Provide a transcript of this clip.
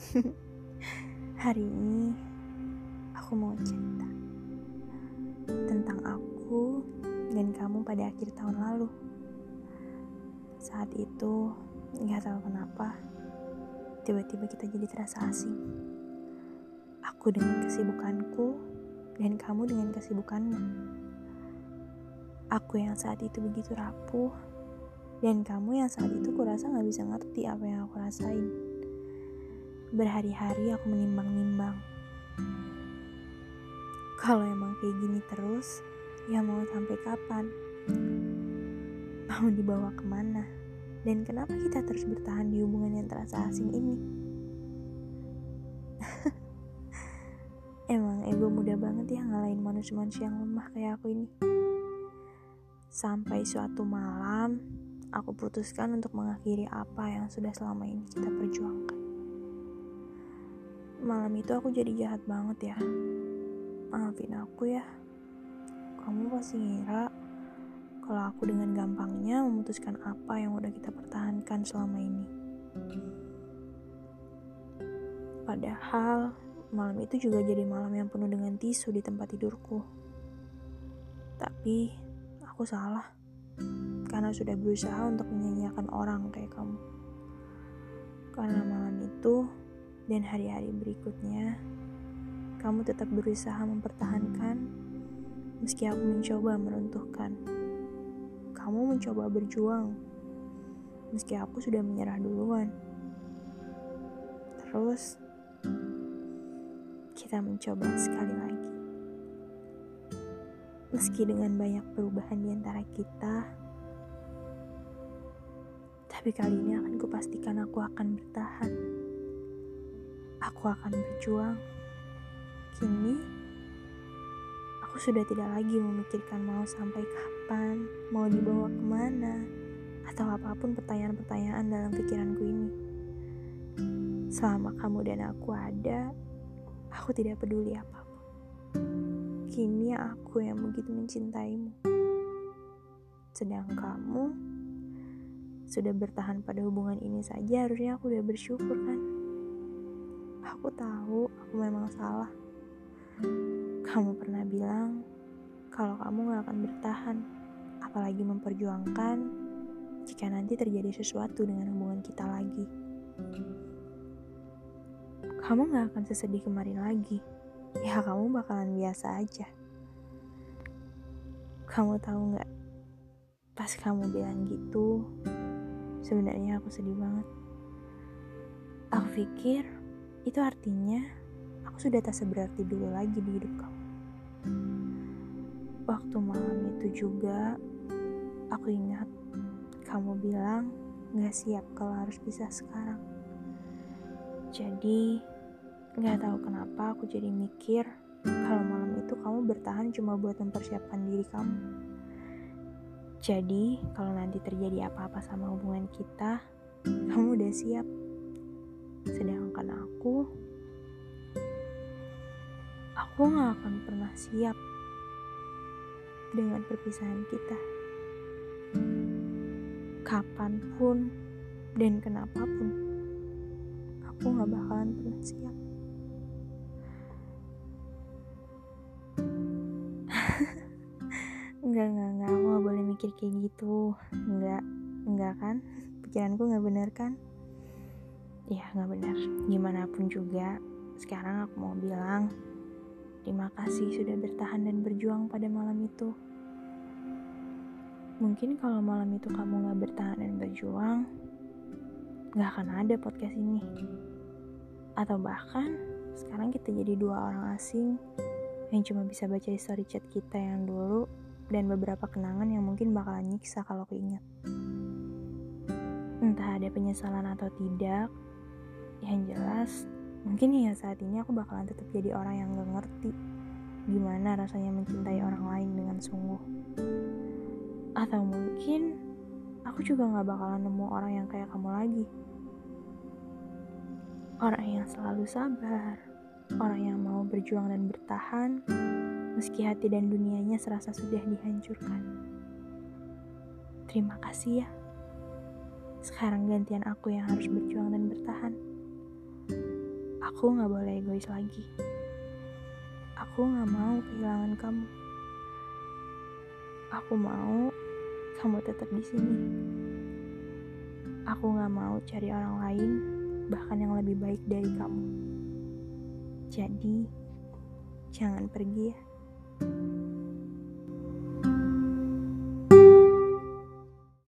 Hari ini aku mau cerita tentang aku dan kamu pada akhir tahun lalu. Saat itu, nggak tahu kenapa, tiba-tiba kita jadi terasa asing. Aku dengan kesibukanku dan kamu dengan kesibukanmu. Aku yang saat itu begitu rapuh dan kamu yang saat itu kurasa nggak bisa ngerti apa yang aku rasain. Berhari-hari aku menimbang-nimbang. Kalau emang kayak gini terus, ya mau sampai kapan? Mau dibawa ke mana? Dan kenapa kita terus bertahan di hubungan yang terasa asing ini? emang ego mudah banget ya ngalahin manusia-manusia yang lemah kayak aku ini. Sampai suatu malam, aku putuskan untuk mengakhiri apa yang sudah selama ini kita perjuangkan malam itu aku jadi jahat banget ya. Maafin aku ya. Kamu pasti ngira kalau aku dengan gampangnya memutuskan apa yang udah kita pertahankan selama ini? Padahal malam itu juga jadi malam yang penuh dengan tisu di tempat tidurku. Tapi aku salah karena sudah berusaha untuk menyanyiakan orang kayak kamu. Karena malam itu dan hari-hari berikutnya, kamu tetap berusaha mempertahankan meski aku mencoba meruntuhkan. Kamu mencoba berjuang meski aku sudah menyerah duluan. Terus, kita mencoba sekali lagi. Meski dengan banyak perubahan di antara kita, tapi kali ini akan kupastikan aku akan bertahan. Aku akan berjuang. Kini, aku sudah tidak lagi memikirkan mau sampai kapan, mau dibawa ke mana, atau apa pun pertanyaan-pertanyaan dalam pikiranku ini. Selama kamu dan aku ada, aku tidak peduli apa pun. Kini aku yang begitu mencintaimu. Sedang kamu sudah bertahan pada hubungan ini saja, harusnya aku udah bersyukur kan? Aku tahu aku memang salah. Kamu pernah bilang kalau kamu gak akan bertahan, apalagi memperjuangkan jika nanti terjadi sesuatu dengan hubungan kita lagi. Kamu gak akan sesedih kemarin lagi. Ya kamu bakalan biasa aja. Kamu tahu gak? Pas kamu bilang gitu, sebenarnya aku sedih banget. Aku pikir itu artinya aku sudah tak seberarti dulu lagi di hidup kamu. Waktu malam itu juga aku ingat kamu bilang gak siap kalau harus pisah sekarang. Jadi gak tahu kenapa aku jadi mikir kalau malam itu kamu bertahan cuma buat mempersiapkan diri kamu. Jadi kalau nanti terjadi apa-apa sama hubungan kita, kamu udah siap Sedangkan aku, aku gak akan pernah siap dengan perpisahan kita. Kapan pun dan kenapapun, aku gak bakalan pernah siap. enggak, enggak, enggak, aku gak boleh mikir kayak gitu. Enggak, enggak kan? Pikiranku gak bener kan? Ya nggak benar. Gimana pun juga sekarang aku mau bilang terima kasih sudah bertahan dan berjuang pada malam itu. Mungkin kalau malam itu kamu nggak bertahan dan berjuang nggak akan ada podcast ini. Atau bahkan sekarang kita jadi dua orang asing yang cuma bisa baca story chat kita yang dulu dan beberapa kenangan yang mungkin bakalan nyiksa kalau keinget. Entah ada penyesalan atau tidak, yang jelas mungkin ya saat ini aku bakalan tetap jadi orang yang gak ngerti gimana rasanya mencintai orang lain dengan sungguh. Atau mungkin aku juga gak bakalan nemu orang yang kayak kamu lagi. Orang yang selalu sabar orang yang mau berjuang dan bertahan meski hati dan dunianya serasa sudah dihancurkan. Terima kasih ya. Sekarang gantian aku yang harus berjuang dan bertahan Aku gak boleh egois lagi. Aku gak mau kehilangan kamu. Aku mau kamu tetap di sini. Aku gak mau cari orang lain, bahkan yang lebih baik dari kamu. Jadi, jangan pergi ya.